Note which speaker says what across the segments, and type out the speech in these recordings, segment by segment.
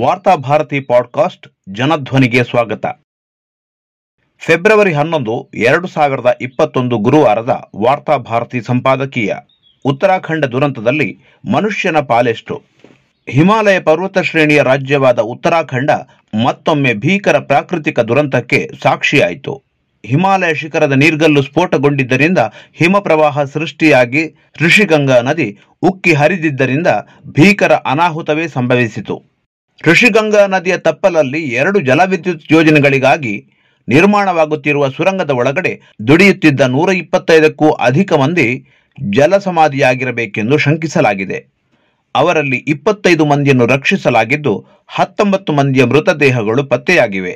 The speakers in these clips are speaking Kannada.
Speaker 1: ವಾರ್ತಾಭಾರತಿ ಪಾಡ್ಕಾಸ್ಟ್ ಜನಧ್ವನಿಗೆ ಸ್ವಾಗತ. ಫೆಬ್ರವರಿ ಹನ್ನೊಂದು, ಎರಡು ಸಾವಿರದ ಇಪ್ಪತ್ತೊಂದು ಗುರುವಾರದ ವಾರ್ತಾಭಾರತಿ ಸಂಪಾದಕೀಯ, ಉತ್ತರಾಖಂಡ ದುರಂತದಲ್ಲಿ ಮನುಷ್ಯನ ಪಾಲೆಷ್ಟು. ಹಿಮಾಲಯ ಪರ್ವತ ಶ್ರೇಣಿಯ ರಾಜ್ಯವಾದ ಉತ್ತರಾಖಂಡ ಮತ್ತೊಮ್ಮೆ ಭೀಕರ ಪ್ರಾಕೃತಿಕ ದುರಂತಕ್ಕೆ ಸಾಕ್ಷಿಯಾಯಿತು. ಹಿಮಾಲಯ ಶಿಖರದ ನೀರ್ಗಲ್ಲು ಸ್ಫೋಟಗೊಂಡಿದ್ದರಿಂದ ಹಿಮಪ್ರವಾಹ ಸೃಷ್ಟಿಯಾಗಿ ಋಷಿಗಂಗಾ ನದಿ ಉಕ್ಕಿ ಹರಿದಿದ್ದರಿಂದ ಭೀಕರ ಅನಾಹುತವೇ ಸಂಭವಿಸಿತು. ಋಷಿಗಂಗಾ ನದಿಯ ತಪ್ಪಲಲ್ಲಿ ಎರಡು ಜಲವಿದ್ಯುತ್ ಯೋಜನೆಗಳಿಗಾಗಿ ನಿರ್ಮಾಣವಾಗುತ್ತಿರುವ ಸುರಂಗದ ಒಳಗಡೆ ದುಡಿಯುತ್ತಿದ್ದ ನೂರ ಇಪ್ಪತ್ತೈದಕ್ಕೂ ಅಧಿಕ ಮಂದಿ ಜಲಸಮಾಧಿಯಾಗಿರಬೇಕೆಂದು ಶಂಕಿಸಲಾಗಿದೆ. ಅವರಲ್ಲಿ ಇಪ್ಪತ್ತೈದು ಮಂದಿಯನ್ನು ರಕ್ಷಿಸಲಾಗಿದ್ದು, ಹತ್ತೊಂಬತ್ತು ಮಂದಿಯ ಮೃತದೇಹಗಳು ಪತ್ತೆಯಾಗಿವೆ.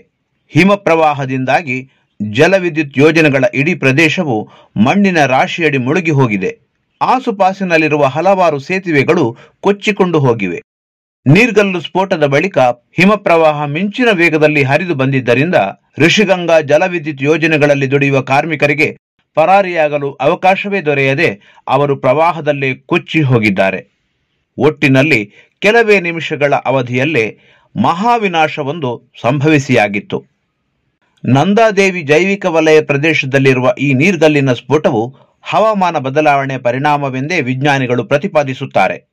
Speaker 1: ಹಿಮಪ್ರವಾಹದಿಂದಾಗಿ ಜಲವಿದ್ಯುತ್ ಯೋಜನೆಗಳ ಇಡೀ ಪ್ರದೇಶವು ಮಣ್ಣಿನ ರಾಶಿಯಡಿ ಮುಳುಗಿ ಹೋಗಿದೆ. ಆಸುಪಾಸಿನಲ್ಲಿರುವ ಹಲವಾರು ಸೇತುವೆಗಳು ಕೊಚ್ಚಿಕೊಂಡು ಹೋಗಿವೆ. ನೀರ್ಗಲ್ಲು ಸ್ಫೋಟದ ಬಳಿಕ ಹಿಮಪ್ರವಾಹ ಮಿಂಚಿನ ವೇಗದಲ್ಲಿ ಹರಿದು ಬಂದಿದ್ದರಿಂದ ಋಷಿಗಂಗಾ ಜಲವಿದ್ಯುತ್ ಯೋಜನೆಗಳಲ್ಲಿ ದುಡಿಯುವ ಕಾರ್ಮಿಕರಿಗೆ ಪರಾರಿಯಾಗಲು ಅವಕಾಶವೇ ದೊರೆಯದೆ ಅವರು ಪ್ರವಾಹದಲ್ಲೇ ಕೊಚ್ಚಿ ಹೋಗಿದ್ದಾರೆ. ಒಟ್ಟಿನಲ್ಲಿ ಕೆಲವೇ ನಿಮಿಷಗಳ ಅವಧಿಯಲ್ಲೇ ಮಹಾವಿನಾಶವೊಂದು ಸಂಭವಿಸಿಯಾಗಿತ್ತು. ನಂದಾದೇವಿ ಜೈವಿಕ ವಲಯ ಪ್ರದೇಶದಲ್ಲಿರುವ ಈ ನೀರ್ಗಲ್ಲಿನ ಸ್ಫೋಟವು ಹವಾಮಾನ ಬದಲಾವಣೆ ಪರಿಣಾಮವೆಂದೇ ವಿಜ್ಞಾನಿಗಳು ಪ್ರತಿಪಾದಿಸುತ್ತಾರೆ.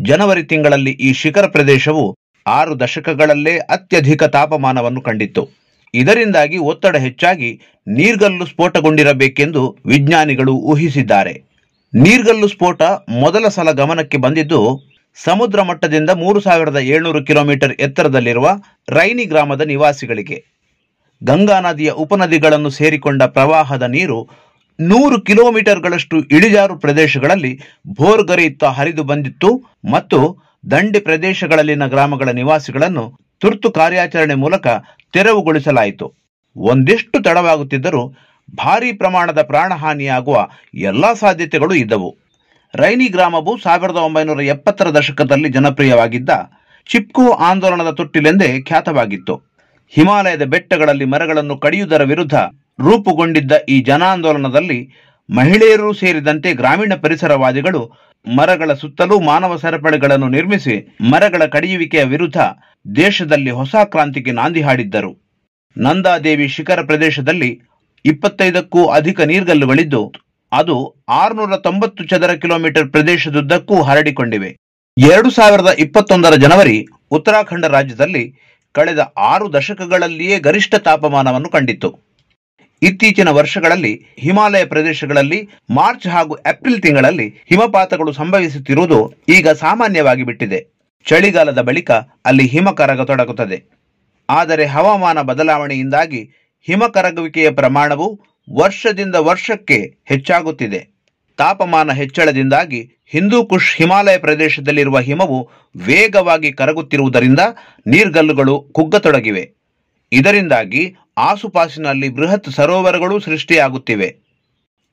Speaker 1: ಜನವರಿ ತಿಂಗಳಲ್ಲಿ ಈ ಶಿಖರ ಪ್ರದೇಶವು ಆರು ದಶಕಗಳಲ್ಲೇ ಅತ್ಯಧಿಕ ತಾಪಮಾನವನ್ನು ಕಂಡಿತ್ತು. ಇದರಿಂದಾಗಿ ಒತ್ತಡ ಹೆಚ್ಚಾಗಿ ನೀರ್ಗಲ್ಲು ಸ್ಫೋಟಗೊಂಡಿರಬೇಕೆಂದು ವಿಜ್ಞಾನಿಗಳು ಊಹಿಸಿದ್ದಾರೆ. ನೀರ್ಗಲ್ಲು ಸ್ಫೋಟ ಮೊದಲ ಸಲ ಗಮನಕ್ಕೆ ಬಂದಿದ್ದು ಸಮುದ್ರ ಮಟ್ಟದಿಂದ ಮೂರು ಸಾವಿರದ ಏಳ್ನೂರು ಕಿಲೋಮೀಟರ್ ಎತ್ತರದಲ್ಲಿರುವ ರೈನಿ ಗ್ರಾಮದ ನಿವಾಸಿಗಳಿಗೆ. ಗಂಗಾ ನದಿಯ ಉಪನದಿಗಳನ್ನು ಸೇರಿಕೊಂಡ ಪ್ರವಾಹದ ನೀರು ನೂರು ಕಿಲೋಮೀಟರ್ಗಳಷ್ಟು ಇಳಿಜಾರು ಪ್ರದೇಶಗಳಲ್ಲಿ ಭೋರ್ಗರೆಯುತ್ತಾ ಹರಿದು ಬಂದಿತ್ತು ಮತ್ತು ದಂಡೆ ಪ್ರದೇಶಗಳಲ್ಲಿನ ಗ್ರಾಮಗಳ ನಿವಾಸಿಗಳನ್ನು ತುರ್ತು ಕಾರ್ಯಾಚರಣೆ ಮೂಲಕ ತೆರವುಗೊಳಿಸಲಾಯಿತು. ಒಂದಿಷ್ಟು ತಡವಾಗುತ್ತಿದ್ದರೂ ಭಾರೀ ಪ್ರಮಾಣದ ಪ್ರಾಣಹಾನಿಯಾಗುವ ಎಲ್ಲಾ ಸಾಧ್ಯತೆಗಳು ಇದ್ದವು. ರೈನಿ ಗ್ರಾಮವು ಸಾವಿರದ ಒಂಬೈನೂರ ಎಪ್ಪತ್ತರ ದಶಕದಲ್ಲಿ ಜನಪ್ರಿಯವಾಗಿದ್ದ ಚಿಪ್ಕೋ ಆಂದೋಲನದ ತೊಟ್ಟಿಲೆಂದೇ ಖ್ಯಾತವಾಗಿತ್ತು. ಹಿಮಾಲಯದ ಬೆಟ್ಟಗಳಲ್ಲಿ ಮರಗಳನ್ನು ಕಡಿಯುವುದರ ವಿರುದ್ಧ ರೂಪುಗೊಂಡಿದ್ದ ಈ ಜನಾಂದೋಲನದಲ್ಲಿ ಮಹಿಳೆಯರು ಸೇರಿದಂತೆ ಗ್ರಾಮೀಣ ಪರಿಸರವಾದಿಗಳು ಮರಗಳ ಸುತ್ತಲೂ ಮಾನವ ಸರಪಳಿಗಳನ್ನು ನಿರ್ಮಿಸಿ ಮರಗಳ ಕಡಿಯುವಿಕೆಯ ವಿರುದ್ಧ ದೇಶದಲ್ಲಿ ಹೊಸ ಕ್ರಾಂತಿಗೆ ನಾಂದಿ ಹಾಡಿದ್ದರು. ನಂದಾದೇವಿ ಶಿಖರ ಪ್ರದೇಶದಲ್ಲಿ ಇಪ್ಪತ್ತೈದಕ್ಕೂ ಅಧಿಕ ನೀರ್ಗಲ್ಲುಗಳಿದ್ದು, ಅದು ಆರುನೂರ ತೊಂಬತ್ತು ಚದರ ಕಿಲೋಮೀಟರ್ ಪ್ರದೇಶದುದ್ದಕ್ಕೂ ಹರಡಿಕೊಂಡಿವೆ. ಎರಡು ಸಾವಿರದ ಇಪ್ಪತ್ತೊಂದರ ಜನವರಿ ಉತ್ತರಾಖಂಡ ರಾಜ್ಯದಲ್ಲಿ ಕಳೆದ ಆರು ದಶಕಗಳಲ್ಲಿಯೇ ಗರಿಷ್ಠ ತಾಪಮಾನವನ್ನು ಕಂಡಿತ್ತು. ಇತ್ತೀಚಿನ ವರ್ಷಗಳಲ್ಲಿ ಹಿಮಾಲಯ ಪ್ರದೇಶಗಳಲ್ಲಿ ಮಾರ್ಚ್ ಹಾಗೂ ಏಪ್ರಿಲ್ ತಿಂಗಳಲ್ಲಿ ಹಿಮಪಾತಗಳು ಸಂಭವಿಸುತ್ತಿರುವುದು ಈಗ ಸಾಮಾನ್ಯವಾಗಿ ಬಿಟ್ಟಿದೆ. ಚಳಿಗಾಲದ ಬಳಿಕ ಅಲ್ಲಿ ಹಿಮ ಕರಗತೊಡಗುತ್ತದೆ ಆದರೆ ಹವಾಮಾನ ಬದಲಾವಣೆಯಿಂದಾಗಿ ಹಿಮ ಕರಗುವಿಕೆಯ ಪ್ರಮಾಣವು ವರ್ಷದಿಂದ ವರ್ಷಕ್ಕೆ ಹೆಚ್ಚಾಗುತ್ತಿದೆ. ತಾಪಮಾನ ಹೆಚ್ಚಳದಿಂದಾಗಿ ಹಿಂದೂ ಕುಶ್ ಹಿಮಾಲಯ ಪ್ರದೇಶದಲ್ಲಿರುವ ಹಿಮವು ವೇಗವಾಗಿ ಕರಗುತ್ತಿರುವುದರಿಂದ ನೀರ್ಗಲ್ಲುಗಳು ಕುಗ್ಗತೊಡಗಿವೆ. ಇದರಿಂದಾಗಿ ಆಸುಪಾಸಿನಲ್ಲಿ ಬೃಹತ್ ಸರೋವರಗಳು ಸೃಷ್ಟಿಯಾಗುತ್ತಿವೆ.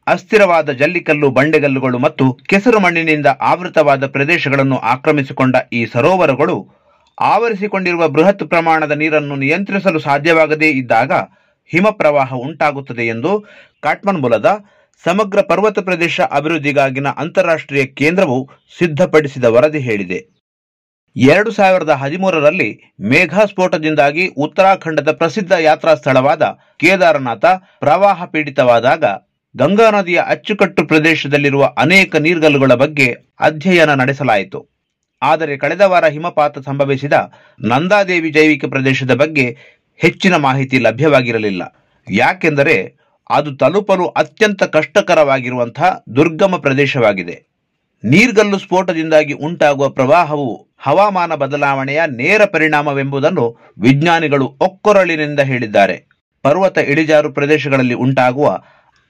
Speaker 1: ಅಸ್ಥಿರವಾದ ಜಲ್ಲಿಕಲ್ಲು, ಬಂಡೆಗಲ್ಲುಗಳು ಮತ್ತು ಕೆಸರು ಮಣ್ಣಿನಿಂದ ಆವೃತವಾದ ಪ್ರದೇಶಗಳನ್ನು ಆಕ್ರಮಿಸಿಕೊಂಡ ಈ ಸರೋವರಗಳು ಆವರಿಸಿಕೊಂಡಿರುವ ಬೃಹತ್ ಪ್ರಮಾಣದ ನೀರನ್ನು ನಿಯಂತ್ರಿಸಲು ಸಾಧ್ಯವಾಗದೇ ಇದ್ದಾಗ ಹಿಮಪ್ರವಾಹ ಉಂಟಾಗುತ್ತದೆ ಎಂದು ಕಾಟ್ಮನ್ ಮೂಲದ ಸಮಗ್ರ ಪರ್ವತ ಪ್ರದೇಶ ಅಭಿವೃದ್ಧಿಗಾಗಿನ ಅಂತಾರಾಷ್ಟ್ರೀಯ ಕೇಂದ್ರವು ಸಿದ್ಧಪಡಿಸಿದ ವರದಿ ಹೇಳಿದೆ. ಎರಡು ಸಾವಿರದ ಹದಿಮೂರರಲ್ಲಿ ಮೇಘಾ ಸ್ಫೋಟದಿಂದಾಗಿ ಉತ್ತರಾಖಂಡದ ಪ್ರಸಿದ್ಧ ಯಾತ್ರಾ ಸ್ಥಳವಾದ ಕೇದಾರನಾಥ ಪ್ರವಾಹ ಪೀಡಿತವಾದಾಗ ಗಂಗಾ ನದಿಯ ಅಚ್ಚುಕಟ್ಟು ಪ್ರದೇಶದಲ್ಲಿರುವ ಅನೇಕ ನೀರ್ಗಲ್ಲುಗಳ ಬಗ್ಗೆ ಅಧ್ಯಯನ ನಡೆಸಲಾಯಿತು. ಆದರೆ ಕಳೆದ ವಾರ ಹಿಮಪಾತ ಸಂಭವಿಸಿದ ನಂದಾದೇವಿ ಜೈವಿಕ ಪ್ರದೇಶದ ಬಗ್ಗೆ ಹೆಚ್ಚಿನ ಮಾಹಿತಿ ಲಭ್ಯವಾಗಿರಲಿಲ್ಲ. ಯಾಕೆಂದರೆ ಅದು ತಲುಪಲು ಅತ್ಯಂತ ಕಷ್ಟಕರವಾಗಿರುವಂತಹ ದುರ್ಗಮ ಪ್ರದೇಶವಾಗಿದೆ. ನೀರ್ಗಲ್ಲು ಸ್ಫೋಟದಿಂದಾಗಿ ಉಂಟಾಗುವ ಪ್ರವಾಹವು ಹವಾಮಾನ ಬದಲಾವಣೆಯ ನೇರ ಪರಿಣಾಮವೆಂಬುದನ್ನು ವಿಜ್ಞಾನಿಗಳು ಒಕ್ಕೊರಳಿನಿಂದ ಹೇಳಿದ್ದಾರೆ. ಪರ್ವತ ಇಳಿಜಾರು ಪ್ರದೇಶಗಳಲ್ಲಿ ಉಂಟಾಗುವ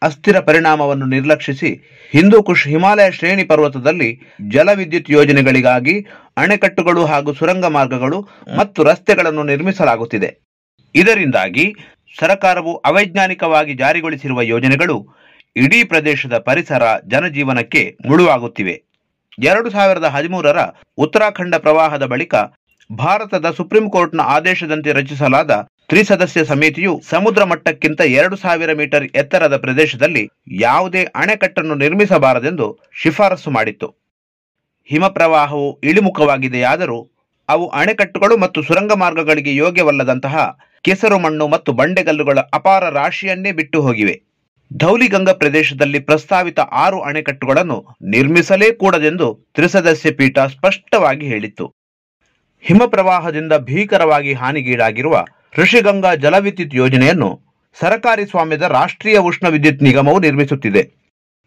Speaker 1: ಅಸ್ಥಿರ ಪರಿಣಾಮವನ್ನು ನಿರ್ಲಕ್ಷಿಸಿ ಹಿಂದೂ ಕುಶ್ ಹಿಮಾಲಯ ಶ್ರೇಣಿ ಪರ್ವತದಲ್ಲಿ ಜಲವಿದ್ಯುತ್ ಯೋಜನೆಗಳಿಗಾಗಿ ಅಣೆಕಟ್ಟುಗಳು ಹಾಗೂ ಸುರಂಗ ಮಾರ್ಗಗಳು ಮತ್ತು ರಸ್ತೆಗಳನ್ನು ನಿರ್ಮಿಸಲಾಗುತ್ತಿದೆ. ಇದರಿಂದಾಗಿ ಸರ್ಕಾರವು ಅವೈಜ್ಞಾನಿಕವಾಗಿ ಜಾರಿಗೊಳಿಸಿರುವ ಯೋಜನೆಗಳು ಇಡೀ ಪ್ರದೇಶದ ಪರಿಸರ ಜನಜೀವನಕ್ಕೆ ಮುಳುವಾಗುತ್ತಿವೆ. ಎರಡು ಸಾವಿರದ ಹದಿಮೂರರ ಉತ್ತರಾಖಂಡ ಪ್ರವಾಹದ ಬಳಿಕ ಭಾರತದ ಸುಪ್ರೀಂ ಕೋರ್ಟ್ನ ಆದೇಶದಂತೆ ರಚಿಸಲಾದ ತ್ರಿಸದಸ್ಯ ಸಮಿತಿಯು ಸಮುದ್ರ ಮಟ್ಟಕ್ಕಿಂತ ಎರಡು ಸಾವಿರ ಮೀಟರ್ ಎತ್ತರದ ಪ್ರದೇಶದಲ್ಲಿ ಯಾವುದೇ ಅಣೆಕಟ್ಟನ್ನು ನಿರ್ಮಿಸಬಾರದೆಂದು ಶಿಫಾರಸು ಮಾಡಿತ್ತು. ಹಿಮಪ್ರವಾಹವು ಇಳಿಮುಖವಾಗಿದೆಯಾದರೂ ಅವು ಅಣೆಕಟ್ಟುಗಳು ಮತ್ತು ಸುರಂಗ ಮಾರ್ಗಗಳಿಗೆ ಯೋಗ್ಯವಲ್ಲದಂತಹ ಕೆಸರು ಮಣ್ಣು ಮತ್ತು ಬಂಡೆಗಲ್ಲುಗಳ ಅಪಾರ ರಾಶಿಯನ್ನೇ ಬಿಟ್ಟು ಹೋಗಿವೆ. ಧೌಲಿಗಂಗಾ ಪ್ರದೇಶದಲ್ಲಿ ಪ್ರಸ್ತಾವಿತ ಆರು ಅಣೆಕಟ್ಟುಗಳನ್ನು ನಿರ್ಮಿಸಲೇ ಕೂಡದೆಂದು ತ್ರಿಸದಸ್ಯ ಪೀಠ ಸ್ಪಷ್ಟವಾಗಿ ಹೇಳಿತ್ತು. ಹಿಮಪ್ರವಾಹದಿಂದ ಭೀಕರವಾಗಿ ಹಾನಿಗೀಡಾಗಿರುವ ಋಷಿಗಂಗಾ ಜಲವಿದ್ಯುತ್ ಯೋಜನೆಯನ್ನು ಸರಕಾರಿ ಸ್ವಾಮ್ಯದ ರಾಷ್ಟ್ರೀಯ ಉಷ್ಣ ವಿದ್ಯುತ್ ನಿಗಮವು ನಿರ್ಮಿಸುತ್ತಿದೆ.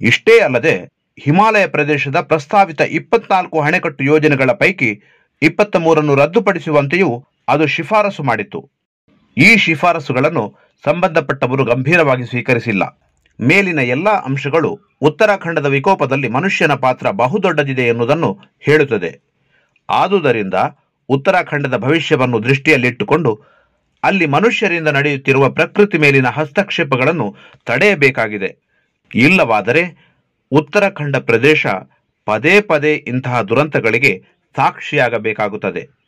Speaker 1: ಇಷ್ಟೇ ಅಲ್ಲದೆ, ಹಿಮಾಲಯ ಪ್ರದೇಶದ ಪ್ರಸ್ತಾವಿತ ಇಪ್ಪತ್ನಾಲ್ಕು ಅಣೆಕಟ್ಟು ಯೋಜನೆಗಳ ಪೈಕಿ ಇಪ್ಪತ್ತ ಮೂರನ್ನು ರದ್ದುಪಡಿಸುವಂತೆಯೂ ಅದು ಶಿಫಾರಸು ಮಾಡಿತ್ತು. ಈ ಶಿಫಾರಸುಗಳನ್ನು ಸಂಬಂಧಪಟ್ಟವರು ಗಂಭೀರವಾಗಿ ಸ್ವೀಕರಿಸಿಲ್ಲ. ಮೇಲಿನ ಎಲ್ಲ ಅಂಶಗಳು ಉತ್ತರಾಖಂಡದ ವಿಕೋಪದಲ್ಲಿ ಮನುಷ್ಯನ ಪಾತ್ರ ಬಹುದೊಡ್ಡದಿದೆ ಎನ್ನುವುದನ್ನು ಹೇಳುತ್ತದೆ. ಆದುದರಿಂದ ಉತ್ತರಾಖಂಡದ ಭವಿಷ್ಯವನ್ನು ದೃಷ್ಟಿಯಲ್ಲಿಟ್ಟುಕೊಂಡು ಅಲ್ಲಿ ಮನುಷ್ಯರಿಂದ ನಡೆಯುತ್ತಿರುವ ಪ್ರಕೃತಿ ಮೇಲಿನ ಹಸ್ತಕ್ಷೇಪಗಳನ್ನು ತಡೆಯಬೇಕಾಗಿದೆ. ಇಲ್ಲವಾದರೆ ಉತ್ತರಾಖಂಡ ಪ್ರದೇಶ ಪದೇ ಪದೇ ಇಂತಹ ದುರಂತಗಳಿಗೆ ಸಾಕ್ಷಿಯಾಗಬೇಕಾಗುತ್ತದೆ.